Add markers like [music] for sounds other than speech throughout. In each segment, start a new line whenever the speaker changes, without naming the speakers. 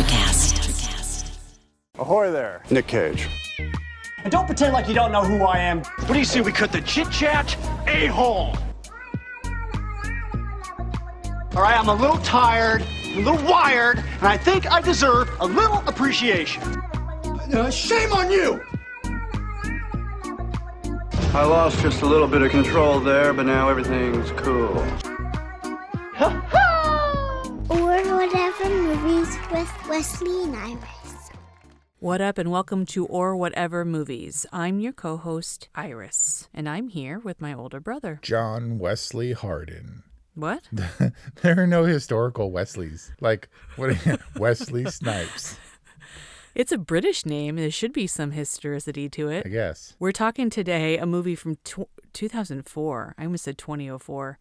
Electricast.
Ahoy there.
Nick Cage.
And don't pretend like you don't know who I am. What do you say we cut the chit chat? A hole. All right, I'm a little tired, a little wired, and I think I deserve a little appreciation. Uh, shame on you!
I lost just a little bit of control there, but now everything's cool.
Or whatever movies with Wesley and Iris.
What up, and welcome to Or Whatever Movies. I'm your co host, Iris, and I'm here with my older brother.
John Wesley Hardin.
What? [laughs]
there are no historical Wesleys. Like what [laughs] Wesley Snipes,
It's a British name. There should be some historicity to it.
I guess.
We're talking today a movie from tw 2004. I almost said 2004.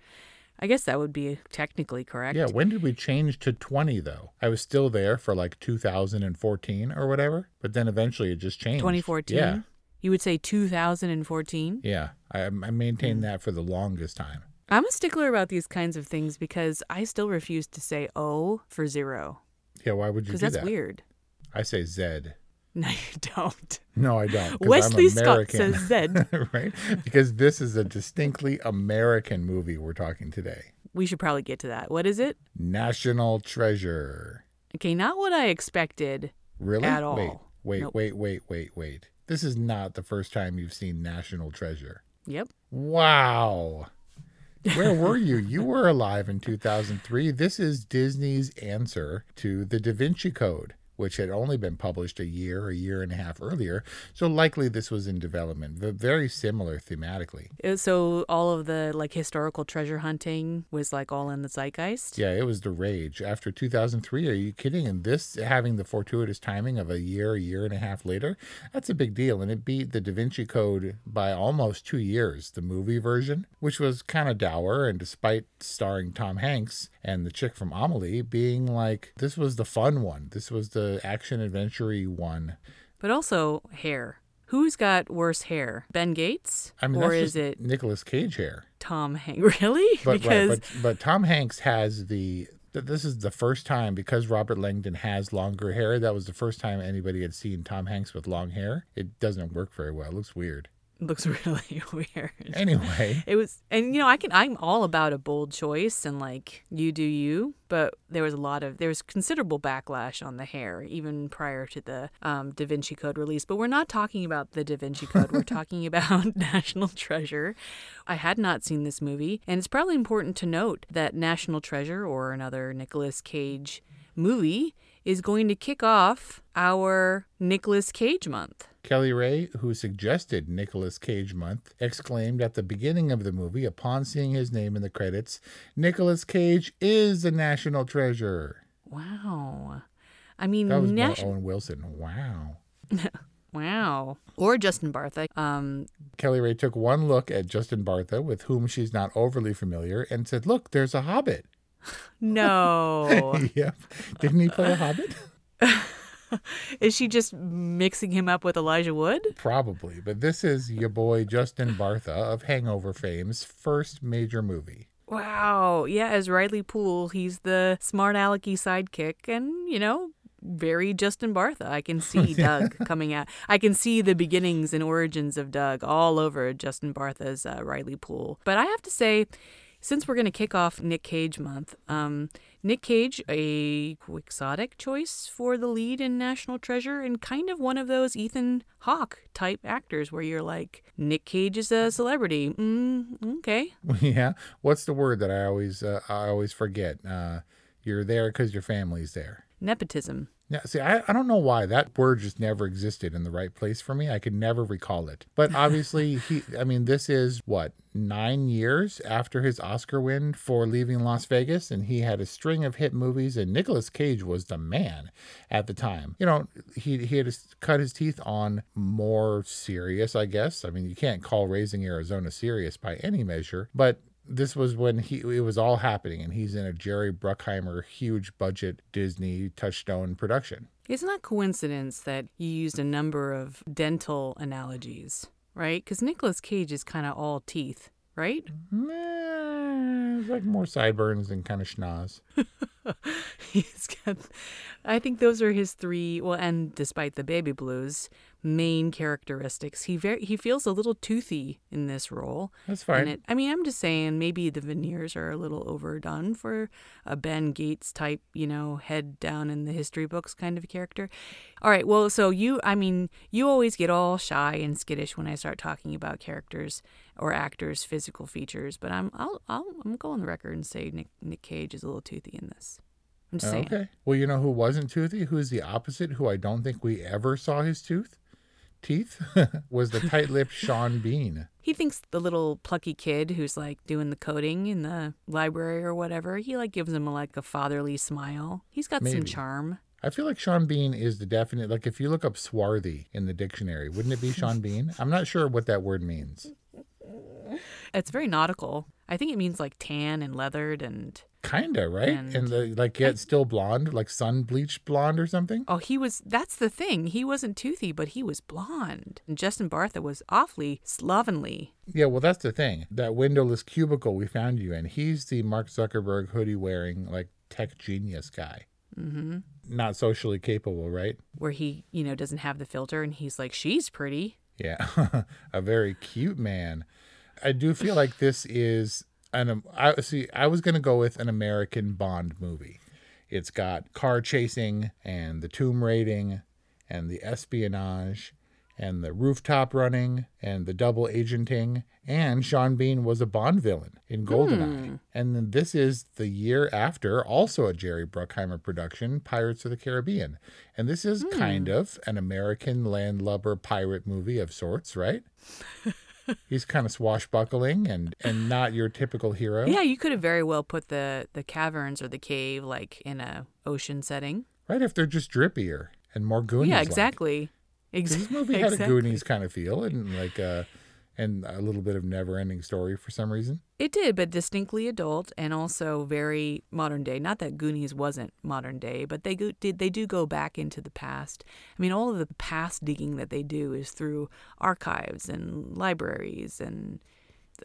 I guess that would be technically correct.
Yeah, when did we change to 20 though? I was still there for like 2014 or whatever, but then eventually it just changed.
2014?
Yeah.
You would say 2014?
Yeah. I, I
Hmm.
maintained that for the longest time.
I'm a stickler about these kinds of things because I still refuse to say O for zero.
Yeah, why would you do
Because that's weird.
I say Zed.
No, [laughs] you don't.
No, I don't.
Wesley Scott says Zed. [laughs]
right? Because this is a distinctly American movie we're talking today.
We should probably get to that. What is it?
National Treasure.
Okay, not what I expected.
Really?
At
Wait,
all.
wait,
Nope.
wait, wait, wait, wait. This is not the first time you've seen National Treasure.
Yep.
Wow. [laughs] Where were you? You were alive in 2003. This is Disney's answer to the Da Vinci Code, which had only been published a year, a year and a half earlier. So likely this was in development, but very similar thematically.
So all of the like historical treasure hunting was like all in the zeitgeist.
Yeah, it was the rage. After 2003, are you kidding? And this having the fortuitous timing of a year, a year and a half later, that's a big deal. And it beat the Da Vinci Code by almost two years, the movie version, which was kind of dour. And despite starring Tom Hanks and the chick from Amelie being like, this was the fun one, this was the action adventure one.
But also hair. Who's got worse hair? Ben Gates?
I mean,
or is it
Nicolas Cage hair.
Tom Hanks? [laughs] Really?
But,
because
right, but but Tom Hanks has the this is the first time because Robert Langdon has longer hair. That was the first time anybody had seen Tom Hanks with long hair. It doesn't work very well. It looks weird.
Looks [laughs] really weird.
Anyway,
It was, and you know, I can, I'm all about a bold choice and like you do you, but there was a lot of, there was considerable backlash on the hair even prior to the um, Da Vinci Code release. But we're not talking about the Da Vinci Code. we're [laughs] talking about [laughs] National Treasure. I had not seen this movie, and it's probably important to note that National Treasure or another Nicolas Cage movie is going to kick off our Nicolas Cage month.
Kelly Ray, who suggested Nicolas Cage month, exclaimed at the beginning of the movie upon seeing his name in the credits, "Nicolas Cage is a national treasure."
Wow. I mean,
That was more Owen Wilson. Wow. [laughs]
Wow. Or Justin Bartha. Um,
Kelly Ray took one look at Justin Bartha, with whom she's not overly familiar, and said, "Look, there's a Hobbit." [laughs]
no. [laughs]
yep. Didn't he play a Hobbit? [laughs]
Is she just mixing him up with Elijah Wood?
Probably, but this is your boy Justin Bartha of Hangover fame's first major movie.
Wow. Yeah, as Riley Poole, he's the smart alecky sidekick and, you know, very Justin Bartha. I can see [laughs] Doug coming out. I can see the beginnings and origins of Doug all over Justin Bartha's uh, Riley Poole. But I have to say, since we're going to kick off Nick Cage month, um, Nick Cage, a quixotic choice for the lead in National Treasure, and kind of one of those Ethan Hawke type actors where you're like, Nick Cage is a celebrity. Mm, okay. [laughs]
yeah. What's the word that I always uh, I always forget? Uh, you're there because your family's there.
Nepotism.
Yeah, see, I, I don't know why that word just never existed in the right place for me. I could never recall it. But obviously, [laughs] he, I mean, this is what, nine years after his Oscar win for Leaving Las Vegas, and he had a string of hit movies, and Nicolas Cage was the man at the time. You know, he, he had cut his teeth on more serious, I guess. I mean, you can't call Raising Arizona serious by any measure, but this was when he it was all happening and he's in a Jerry Bruckheimer huge budget Disney touchstone production.
It's not coincidence that you used a number of dental analogies, right? Because Nicolas Cage is kind of all teeth, right?
It's like more sideburns than kind of schnoz. [laughs]
He's got, I think those are his three. Well, and despite the baby blues, main characteristics. He very he feels a little toothy in this role.
That's fine.
It, I mean, I'm just saying maybe the veneers are a little overdone for a Ben Gates type, you know, head down in the history books kind of a character. All right, well, so you, I mean, you always get all shy and skittish when I start talking about characters or actors' physical features, but I'm I'll, I'll I'm going on the record and say Nick Nick Cage is a little toothy in this. I'm just saying.
Okay. Well, you know who wasn't toothy? Who's the opposite? Who I don't think we ever saw his tooth, teeth, [laughs] was the tight-lipped Sean Bean.
He thinks the little plucky kid who's like doing the coding in the library or whatever, he like gives him like a fatherly smile. He's got some charm.
I feel like Sean Bean is the definite. Like, if you look up swarthy in the dictionary, wouldn't it be Sean Bean? I'm not sure what that word means.
It's very nautical. I think it means like tan and leathered and
Kinda, right?
And
And, the, like, yet still blonde, like sun bleached blonde or something.
oh, he was. That's the thing. He wasn't toothy, but he was blonde. And Justin Bartha was awfully slovenly.
Yeah, well, that's the thing. That windowless cubicle we found you in, he's the Mark Zuckerberg hoodie wearing, like, tech genius guy. Mm-hmm. Not socially capable, right?
where he, you know, doesn't have the filter and he's like, she's pretty.
Yeah, [laughs] a very cute man. I do feel like this is an. Um, I see. I was gonna go with an American Bond movie. It's got car chasing and the tomb raiding and the espionage and the rooftop running and the double agenting. And Sean Bean was a Bond villain in Goldeneye. Hmm. And then this is the year after, also a Jerry Bruckheimer production, Pirates of the Caribbean. And this is kind hmm. of an American landlubber pirate movie of sorts, right? [laughs] He's kind of swashbuckling and, and not your typical hero.
Yeah, you could have very well put the the caverns or the cave like in a ocean setting.
Right? If they're just drippier and more Goonies.
yeah, exactly. Ex-
This movie had
exactly.
a Goonies kind of feel and like uh and a little bit of never ending story for some reason.
It did, but distinctly adult and also very modern day. Not that Goonies wasn't modern day, but they go, did they do go back into the past. I mean, all of the past digging that they do is through archives and libraries and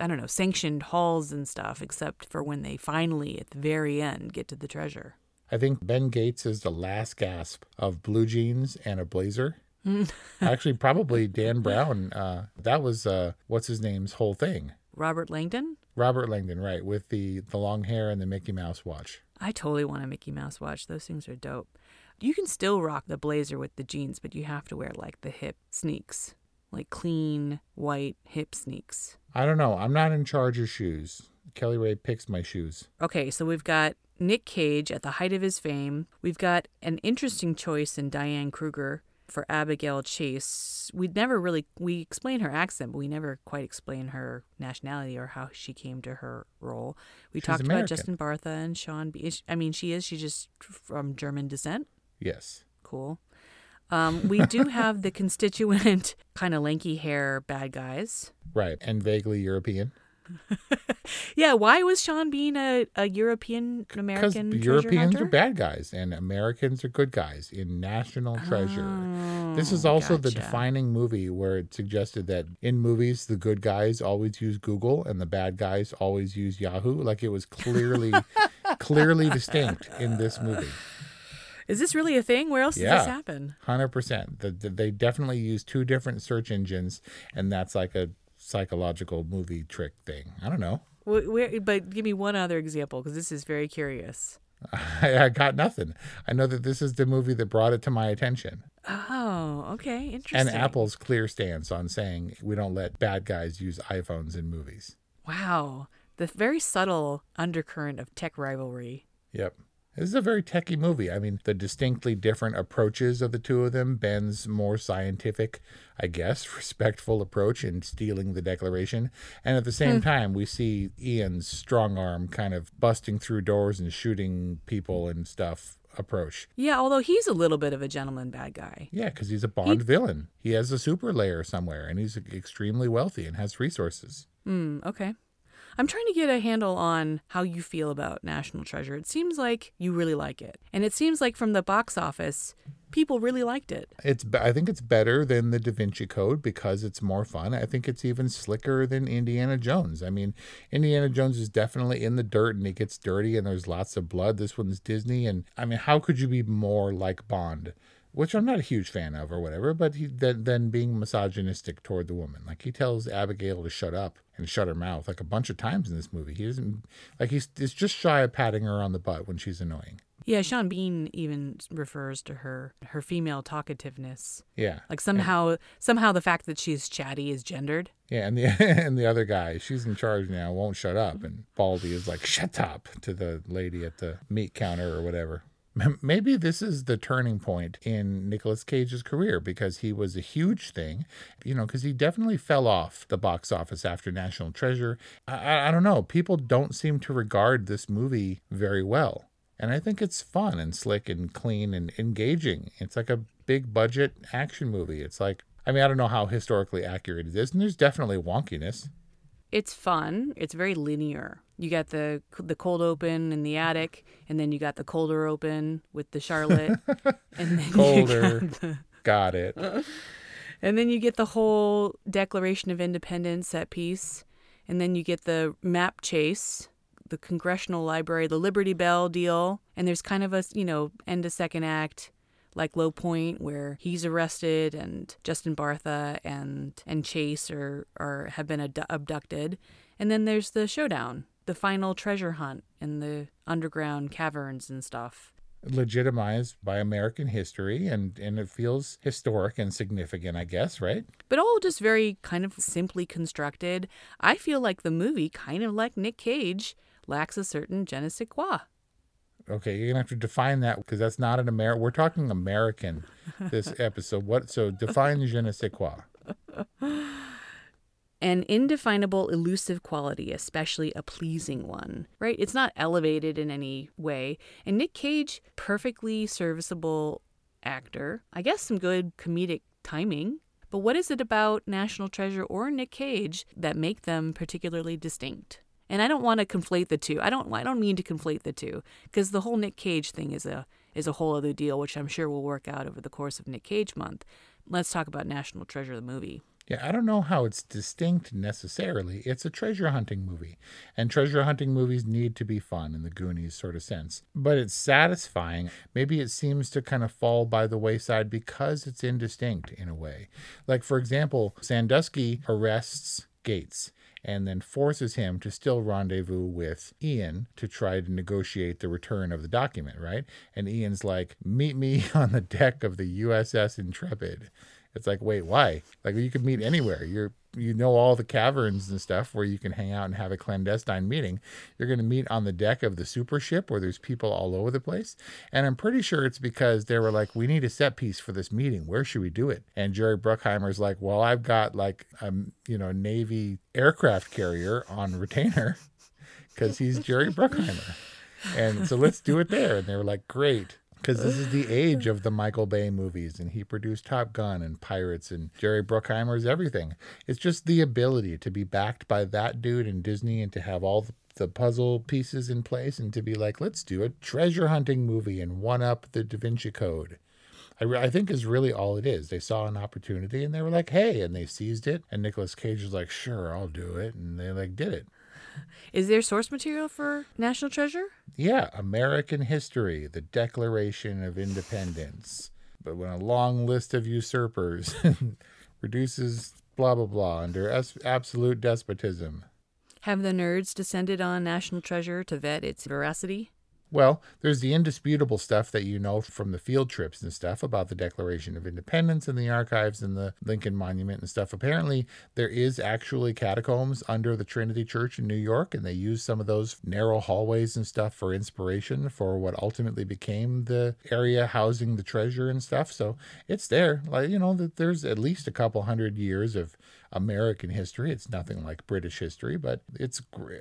I don't know, sanctioned halls and stuff, except for when they finally at the very end get to the treasure.
I think Ben Gates is the last gasp of blue jeans and a blazer. [laughs] Actually, probably Dan Brown. Uh, that was uh, what's his name's whole thing.
Robert Langdon?
Robert Langdon, right, with the the long hair and the Mickey Mouse watch.
I totally want a Mickey Mouse watch. Those things are dope. You can still rock the blazer with the jeans, but you have to wear like the hip sneaks, like clean white hip sneaks.
I don't know. I'm not in charge of shoes. Kelly Ray picks my shoes.
Okay, so we've got Nick Cage at the height of his fame. We've got an interesting choice in Diane Kruger for Abigail Chase. We never really we explain her accent, but we never quite explain her nationality or how she came to her role. We
She's
talked about Justin Bartha and Sean. B- I mean, she is. She's just from German descent.
Yes.
Cool. Um, we do [laughs] have the constituent [laughs] kind of lanky hair bad guys.
Right. And vaguely European. [laughs]
Yeah, why was Sean Bean a, a European
Because
American treasure
Europeans
hunter?
are bad guys and Americans are good guys in National Treasure. this is
Oh,
also the defining movie where it suggested that in movies the good guys always use Google and the bad guys always use Yahoo. Like it was clearly [laughs] clearly distinct in this movie.
Is this really a thing? Where else does this happen?
Hundred percent. The, the, they definitely use two different search engines, and that's like a psychological movie trick thing. I don't know.
Wh- Where, but give me one other example because this is very curious.
I, [laughs] I got nothing. I know that this is the movie that brought it to my attention.
Oh, okay, interesting. And.
Apple's clear stance on saying we don't let bad guys use iPhones in movies.
Wow, the very subtle undercurrent of tech rivalry.
Yep. This is a very techie movie. I mean, the distinctly different approaches of the two of them. Ben's more scientific, I guess, [laughs] respectful approach in stealing the Declaration. And at the same time, we see Ian's strong arm kind of busting through doors and shooting people and stuff approach.
Yeah, although he's a little bit of a gentleman bad guy.
Yeah, because he's a Bond villain. He has a super layer somewhere and he's extremely wealthy and has resources.
Hmm. Okay. I'm trying to get a handle on how you feel about National Treasure. It seems like you really like it. And it seems like from the box office, people really liked it.
It's I think it's better than the Da Vinci Code because it's more fun. I think it's even slicker than Indiana Jones. I mean, Indiana Jones is definitely in the dirt and it gets dirty and there's lots of blood. This one's Disney and I mean, how could you be more like Bond? Which I'm not a huge fan of or whatever, but he then, then being misogynistic toward the woman. Like he tells Abigail to shut up and shut her mouth like a bunch of times in this movie. He doesn't like he's, he's just shy of patting her on the butt when she's annoying.
Yeah, Sean Bean even refers to her her female talkativeness.
Yeah.
Like somehow somehow the fact that she's chatty is gendered.
Yeah, and the [laughs] and the other guy, she's in charge now, won't shut up, and Baldy is like, "Shut up" to the lady at the meat counter or whatever. Maybe this is the turning point in Nicolas Cage's career because he was a huge thing, you know, because he definitely fell off the box office after National Treasure. I, I don't know. People don't seem to regard this movie very well. And I think it's fun and slick and clean and engaging. It's like a big budget action movie. It's like, I mean, I don't know how historically accurate it is, and there's definitely wonkiness.
It's fun. It's very linear. You got the the cold open in the mm-hmm. attic, and then you got the colder open with the Charlotte, [laughs] and then
Colder.
You got the,
Got it. [laughs]
and then you get the whole Declaration of Independence set piece, and then you get the map chase, the Congressional Library, the Liberty Bell deal, and there's kind of a you know end of second act like low point where he's arrested and Justin Bartha and and Chase are are have been ad- abducted, and then there's the showdown, the final treasure hunt in the underground caverns and stuff.
Legitimized by American history, and, and it feels historic and significant, I guess, right?
But all just very kind of simply constructed. I feel like the movie, kind of like Nick Cage, lacks a certain je ne sais quoi.
Okay, you're gonna have to define that because that's not an American. We're talking American this [laughs] episode. What? So define je ne sais quoi. [laughs]
An indefinable, elusive quality, especially a pleasing one, right? It's not elevated in any way. And Nick Cage, perfectly serviceable actor. I guess some good comedic timing. But what is it about National Treasure or Nick Cage that make them particularly distinct? And I don't want to conflate the two. I don't I don't mean to conflate the two because the whole Nick Cage thing is a is a whole other deal which I'm sure will work out over the course of Nick Cage month. Let's talk about National Treasure the movie.
Yeah, I don't know how it's distinct necessarily. It's a treasure hunting movie, and treasure hunting movies need to be fun in the Goonies sort of sense. But it's satisfying. Maybe it seems to kind of fall by the wayside because it's indistinct in a way. Like, for example, Sandusky arrests Gates and then forces him to still rendezvous with Ian to try to negotiate the return of the document, right? And Ian's like, Meet me [laughs] on the deck of the USS Intrepid. It's like, wait, why? Like you could meet anywhere. You're you know all the caverns and stuff where you can hang out and have a clandestine meeting. You're going to meet on the deck of the super ship where there's people all over the place. And I'm pretty sure it's because they were like, we need a set piece for this meeting. Where should we do it? And Jerry Bruckheimer's like, well, I've got like a you know Navy aircraft carrier on retainer [laughs] because he's Jerry Bruckheimer. And so let's do it there. And they were like, great because this is the age of the Michael Bay movies, and he produced Top Gun and Pirates, and Jerry Bruckheimer's everything. It's just the ability to be backed by that dude and Disney and to have all the, the puzzle pieces in place and to be like, let's do a treasure hunting movie and one up the Da Vinci Code. I, re- I think is really all it is. They saw an opportunity and they were like, hey, and they seized it. And Nicolas Cage was like, sure, I'll do it. And they like did it. [laughs]
Is there source material for National Treasure?
Yeah, American history, the Declaration of Independence. But when a long list of usurpers [laughs] reduces blah blah blah under as- absolute despotism.
Have the nerds descended on National Treasure to vet its veracity?
Well, there's the indisputable stuff that you know from the field trips and stuff about the Declaration of Independence and the archives and the Lincoln Monument and stuff. Apparently, there is actually catacombs under the Trinity Church in New York, and they use some of those narrow hallways and stuff for inspiration for what ultimately became the area housing the treasure and stuff. So it's there. Like, you know, that there's at least a couple hundred years of American history. It's nothing like British history, but it's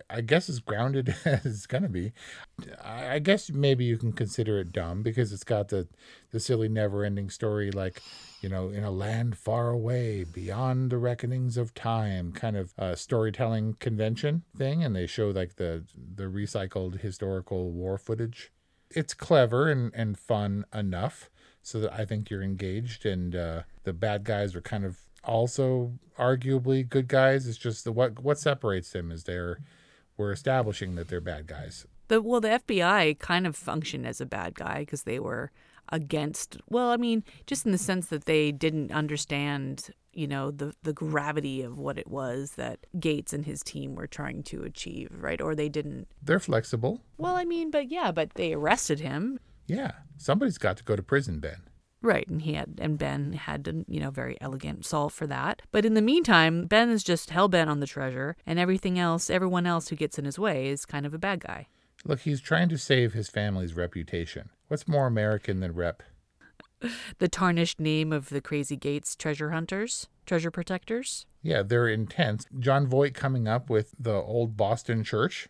I guess, as grounded [laughs] as it's to be. I guess maybe you can consider it dumb because it's got the, the silly never ending story, like, you know, in a land far away, beyond the reckonings of time, kind of storytelling convention thing. And they show like the, the recycled historical war footage. It's clever and, and fun enough So that I think you're engaged, and uh, the bad guys are kind of also arguably good guys. It's just the what what separates them is they're we're establishing that they're bad guys.
The well, the FBI kind of functioned as a bad guy because they were against. Well, I mean, just in the sense that they didn't understand, you know, the the gravity of what it was that Gates and his team were trying to achieve, right? Or they didn't.
They're flexible.
Well, I mean, but yeah, but they arrested him,
Yeah, somebody's got to go to prison, Ben.
Right? And he had, and Ben had, to, you know, very elegant solve for that. But in the meantime, Ben is just hell bent on the treasure, and everything else, everyone else who gets in his way is kind of a bad guy.
Look, he's trying to save his family's reputation. What's more American than rep? [laughs]
The tarnished name of the Crazy Gates treasure hunters, treasure protectors.
Yeah, they're intense. Jon Voight coming up with the old Boston church,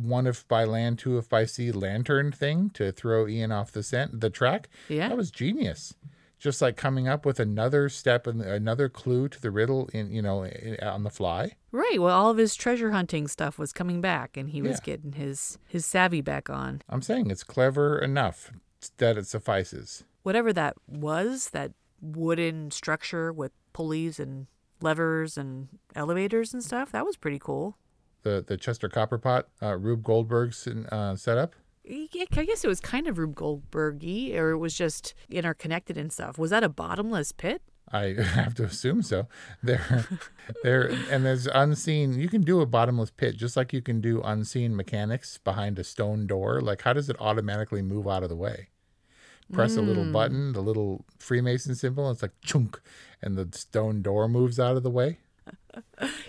one if by land, two if by sea lantern thing to throw Ian off the scent, the track.
Yeah.
that was genius. Just like coming up with another step and another clue to the riddle in you know in, on the fly.
Right. Well, all of his treasure hunting stuff was coming back, and he was
Yeah.
getting his his savvy back on.
I'm saying it's clever enough that it suffices.
Whatever that was, that wooden structure with pulleys and levers and elevators and stuff, that was pretty cool.
The the Chester Copperpot, uh, Rube Goldberg's uh, setup.
Yeah, I guess it was kind of Rube Goldbergy, or it was just interconnected and stuff. Was that a bottomless pit?
I [laughs] have to assume so. There, [laughs] there, and there's unseen. You can do a bottomless pit just like you can do unseen mechanics behind a stone door. Like, how does it automatically move out of the way? Press a little button, the little Freemason symbol. And it's like chunk, and the stone door moves out of the way.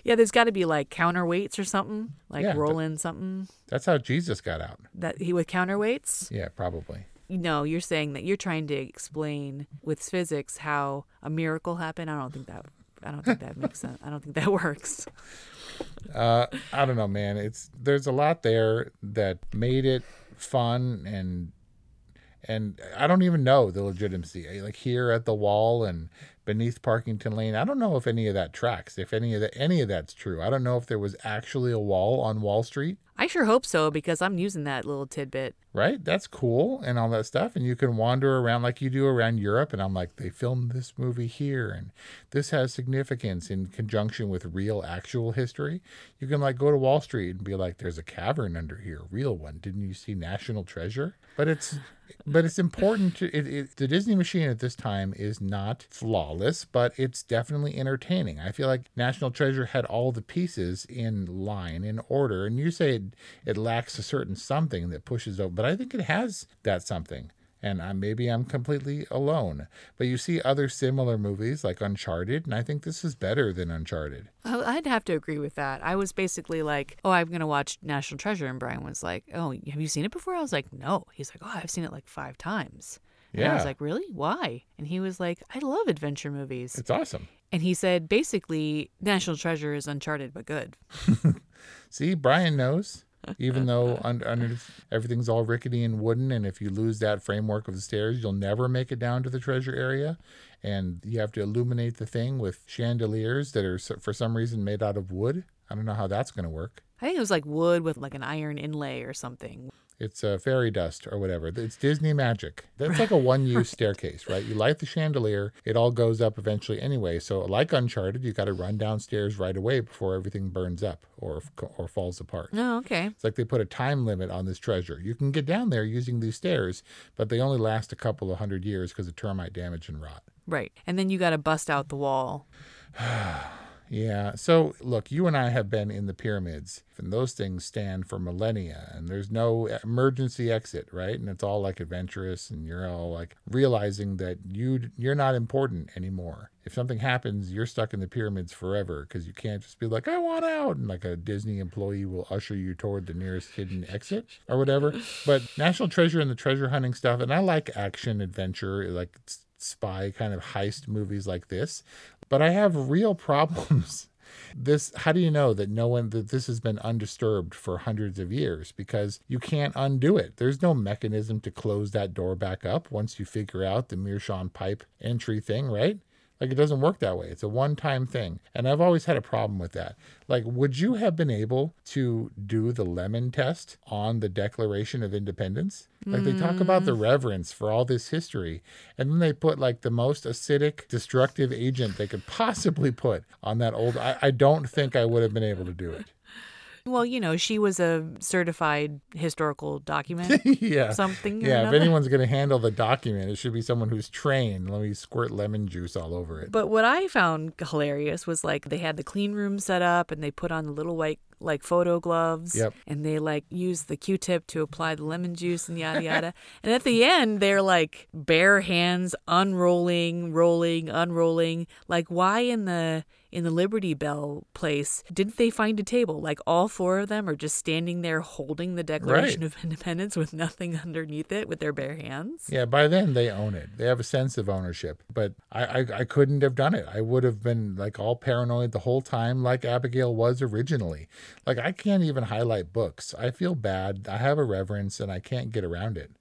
Yeah, there's got to be like counterweights or something, like
Yeah,
roll in something
That's how Jesus got out.
that he with counterweights.
Yeah, probably.
No, you're saying that you're trying to explain with physics how a miracle happened. I don't think that. I don't think that makes sense. I don't think that [laughs] works.
Uh, I don't know, man. It's there's a lot there that made it fun and and I don't even know the legitimacy. Eh, like here at the wall and beneath Parkington Lane, I don't know if any of that tracks. If any of that any of that's true. I don't know if there was actually a wall on Wall Street.
I sure hope so because I'm using that little tidbit.
Right? That's cool and all that stuff. And you can wander around like you do around Europe. And I'm like, they filmed this movie here. And this has significance in conjunction with real, actual history. You can like go to Wall Street and be like, there's a cavern under here, real one. Didn't you see National Treasure? But it's. But it's important to it, it. The Disney machine at this time is not flawless, but it's definitely entertaining. I feel like National Treasure had all the pieces in line, in order. And you say it, it lacks a certain something that pushes over, but I think it has that something. And I, maybe I'm completely alone. But you see other similar movies like Uncharted, and I think this is better than Uncharted.
I- I'd have to agree with that. I was basically like, "Oh, I'm gonna watch National Treasure," and Brian was like, "Oh, have you seen it before?" I was like, "No." He's like, "Oh, I've seen it like five times." And I was like, "Really? Why?" And he was like, "I love adventure movies."
It's awesome.
And he said, basically, National Treasure is Uncharted but good. [laughs]
See, Brian knows. Even though under, under everything's all rickety and wooden, and if you lose that framework of the stairs, you'll never make it down to the treasure area, and you have to illuminate the thing with chandeliers that are for some reason made out of wood. I don't know how that's going to work.
I think it was like wood with like an iron inlay or something.
It's uh, fairy dust or whatever. It's Disney magic. That's like a one-use [laughs] staircase, right? You light the chandelier, it all goes up eventually anyway. So, like Uncharted, you got to run downstairs right away before everything burns up or or falls apart.
Oh, okay.
It's like they put a time limit on this treasure. You can get down there using these stairs, but they only last a couple of hundred years because of termite damage and rot.
Right. And then you got to bust out the wall. [sighs] [sighs] [sighs]
Yeah. So, look, you and I have been in the pyramids, and those things stand for millennia, and there's no emergency exit, right? And it's all like adventurous, and you're all like realizing that you you're not important anymore. If something happens, you're stuck in the pyramids forever because you can't just be like, I want out, and like a Disney employee will usher you toward the nearest hidden exit or whatever. But National Treasure and the treasure hunting stuff, and I like action adventure, like spy kind of heist movies like this but I have real problems. [laughs] This, how do you know that no one, that this has been undisturbed for hundreds of years? Because you can't undo it. There's no mechanism to close that door back up once you figure out the Meerschaum pipe entry thing, right? Like it doesn't work that way. It's a one time thing. And I've always had a problem with that. Like, would you have been able to do the lemon test on the Declaration of Independence? Like they talk about the mm. reverence for all this history, and then they put like the most acidic, destructive agent they could possibly put on that old. I, I don't think I would have been able to do it.
Well, you know, she was a certified historical document. [laughs]
yeah.
Something
Yeah. If anyone's going to handle the document, it should be someone who's trained. Let me squirt lemon juice all over it.
But what I found hilarious was like they had the clean room set up and they put on the little white like photo gloves
Yep.
and they like use the q-tip to apply the lemon juice and yada yada [laughs] and at the end they're like bare hands unrolling rolling unrolling like why in the in the liberty bell place didn't they find a table like all four of them are just standing there holding the declaration
Right.
of independence with nothing [laughs] underneath it with their bare hands
Yeah, by then they own it. They have a sense of ownership. But I, I, I couldn't have done it. I would have been like all paranoid the whole time, like Abigail was originally. Like I can't even highlight books. I feel bad. I have a reverence and I can't get around it.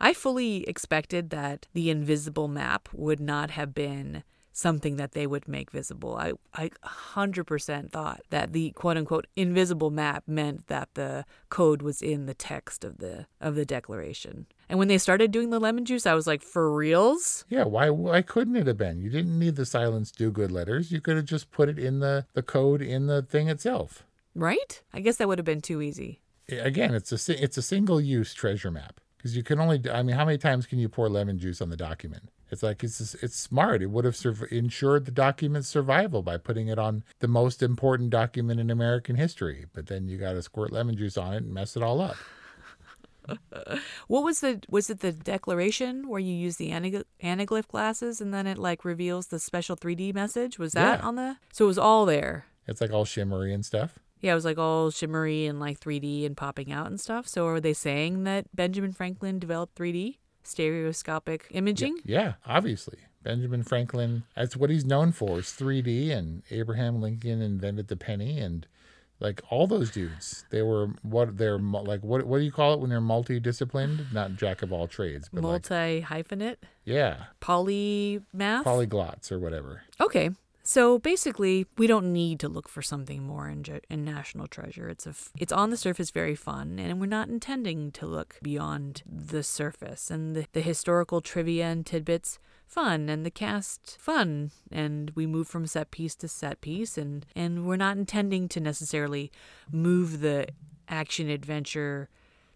I fully expected that the invisible map would not have been something that they would make visible. I, I 100% thought that the quote unquote invisible map meant that the code was in the text of the of the declaration. And when they started doing the lemon juice, I was like, for reals?
Yeah, why why couldn't it have been? You didn't need the Silence Dogood letters. You could have just put it in the, the code in the thing itself.
Right? I guess that would have been too easy.
Again, it's a it's a single use treasure map because you can only I mean how many times can you pour lemon juice on the document? It's like it's it's smart. It would have sur- ensured the document's survival by putting it on the most important document in American history. But then you got to squirt lemon juice on it and mess it all up. [laughs]
What was the was it the declaration where you use the anag- anaglyph glasses and then it like reveals the special 3D message? Was that
Yeah.
on the So it was all there.
It's like all shimmery and stuff.
Yeah, it was like all shimmery and like 3D and popping out and stuff. So are they saying that Benjamin Franklin developed 3D stereoscopic imaging?
Yeah, obviously. Benjamin Franklin, that's what he's known for is 3D, and Abraham Lincoln invented the penny, and like all those dudes, they were what they're like. What what do you call it when they're multidisciplined? Not jack of all trades, but
Multi hyphenate,
yeah,
polymath.
polyglots or whatever.
okay. So basically, we don't need to look for something more in, in National Treasure. It's a f- it's on the surface very fun, and we're not intending to look beyond the surface. And the, the historical trivia and tidbits fun, and the cast fun, and we move from set piece to set piece, and and we're not intending to necessarily move the action adventure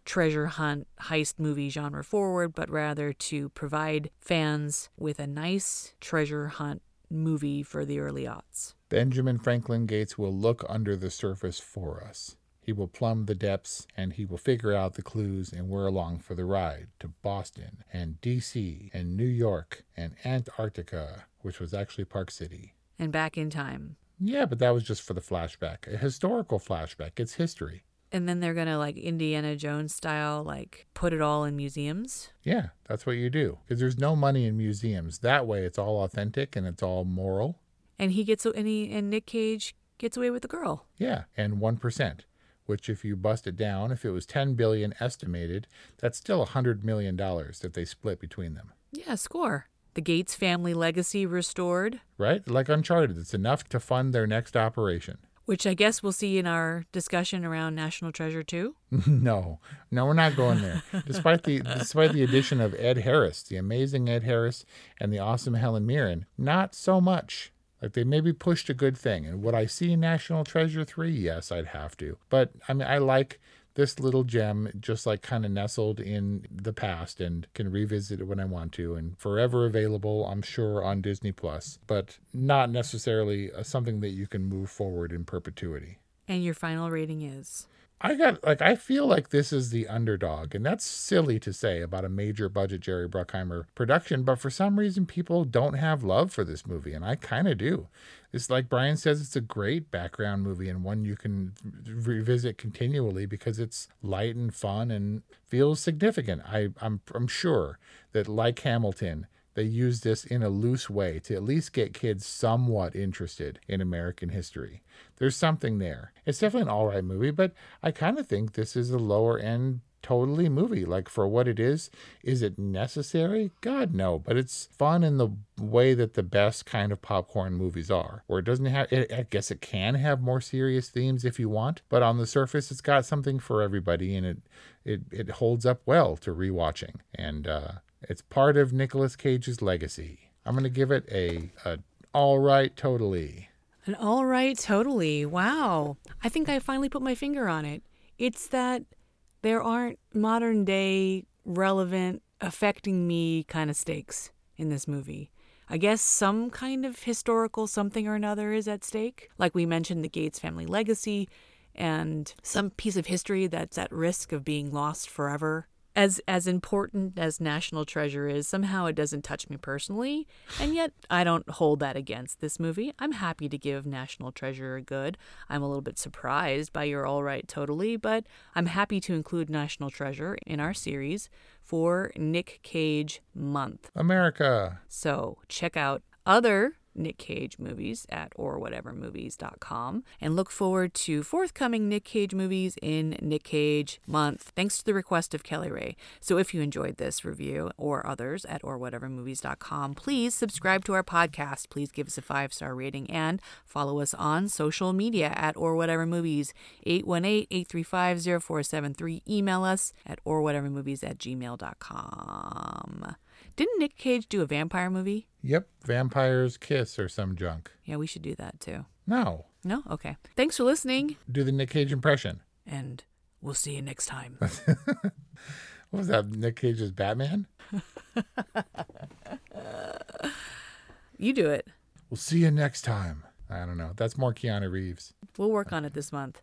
treasure hunt heist movie genre forward, but rather to provide fans with a nice treasure hunt movie for the early aughts.
Benjamin Franklin Gates will look under the surface for us. He will plumb the depths and he will figure out the clues, and we're along for the ride to Boston and DC and New York and Antarctica, which was actually Park City.
And back in time.
Yeah, but that was just for the flashback, a historical flashback. It's history.
And then they're gonna like Indiana Jones style, like put it all in museums.
Yeah, that's what you do. Because there's no money in museums. That way, it's all authentic and it's all moral.
And he gets and he and Nick Cage gets away with the girl.
Yeah, and 1%, which if you bust it down, if it was 10 billion estimated, that's still a 100 million dollars that they split between them.
Yeah, score. The Gates family legacy restored,
Right? Like Uncharted, it's enough to fund their next operation.
Which I guess we'll see in our discussion around National Treasure 2. [laughs]
no, no, we're not going there. despite the despite the addition of Ed Harris, the amazing Ed Harris, and the awesome Helen Mirren, not so much. Like they maybe pushed a good thing. And would I see National Treasure three? Yes, I'd have to. But I mean, I like this little gem, just like kind of nestled in the past, and can revisit it when I want to, and forever available, I'm sure, on Disney Plus. But not necessarily uh, something that you can move forward in perpetuity.
And your final rating is
I got like I feel like this is the underdog, and that's silly to say about a major budget Jerry Bruckheimer production, but for some reason people don't have love for this movie, and I kind of do. It's like Brian says, it's a great background movie and one you can revisit continually because it's light and fun and feels significant. I, I'm I'm sure that like Hamilton, they use this in a loose way to at least get kids somewhat interested in American history. There's something there. It's definitely an all right movie, but I kind of think this is a lower end totally movie. Like for what it is, is it necessary? God no, but it's fun in the way that the best kind of popcorn movies are. Where it doesn't have it, I guess it can have more serious themes if you want, but on the surface it's got something for everybody and it it it holds up well to rewatching. And uh it's part of Nicolas Cage's legacy. I'm going to give it a, a all right totally.
An all right, totally. Wow. I think I finally put my finger on it. It's that there aren't modern day, relevant, affecting me kind of stakes in this movie. I guess some kind of historical something or another is at stake. Like we mentioned, the Gates family legacy and some piece of history that's at risk of being lost forever as as important as National Treasure is, somehow it doesn't touch me personally, and yet I don't hold that against this movie. I'm happy to give National Treasure a good. I'm a little bit surprised by your all right totally, but I'm happy to include National Treasure in our series for Nick Cage month.
America.
So, check out other Nick Cage movies at orwhatevermovies.com and look forward to forthcoming Nick Cage movies in Nick Cage month, thanks to the request of Kelly Ray. So if you enjoyed this review or others at orwhatevermovies.com, please subscribe to our podcast. Please give us a five star rating and follow us on social media at orwhatevermovies, 818-835-0473. Email us at orwhatevermovies at gmail.com. Didn't Nick Cage do a vampire movie?
Yep, Vampire's Kiss or some junk.
Yeah, we should do that too.
No.
No? Okay. Thanks for listening,
Do the Nick Cage impression.
and we'll see you next time. [laughs]
What was that? Nick Cage's Batman? [laughs]
you do it.
We'll see you next time. I don't know. That's more Keanu Reeves.
We'll work on it this month.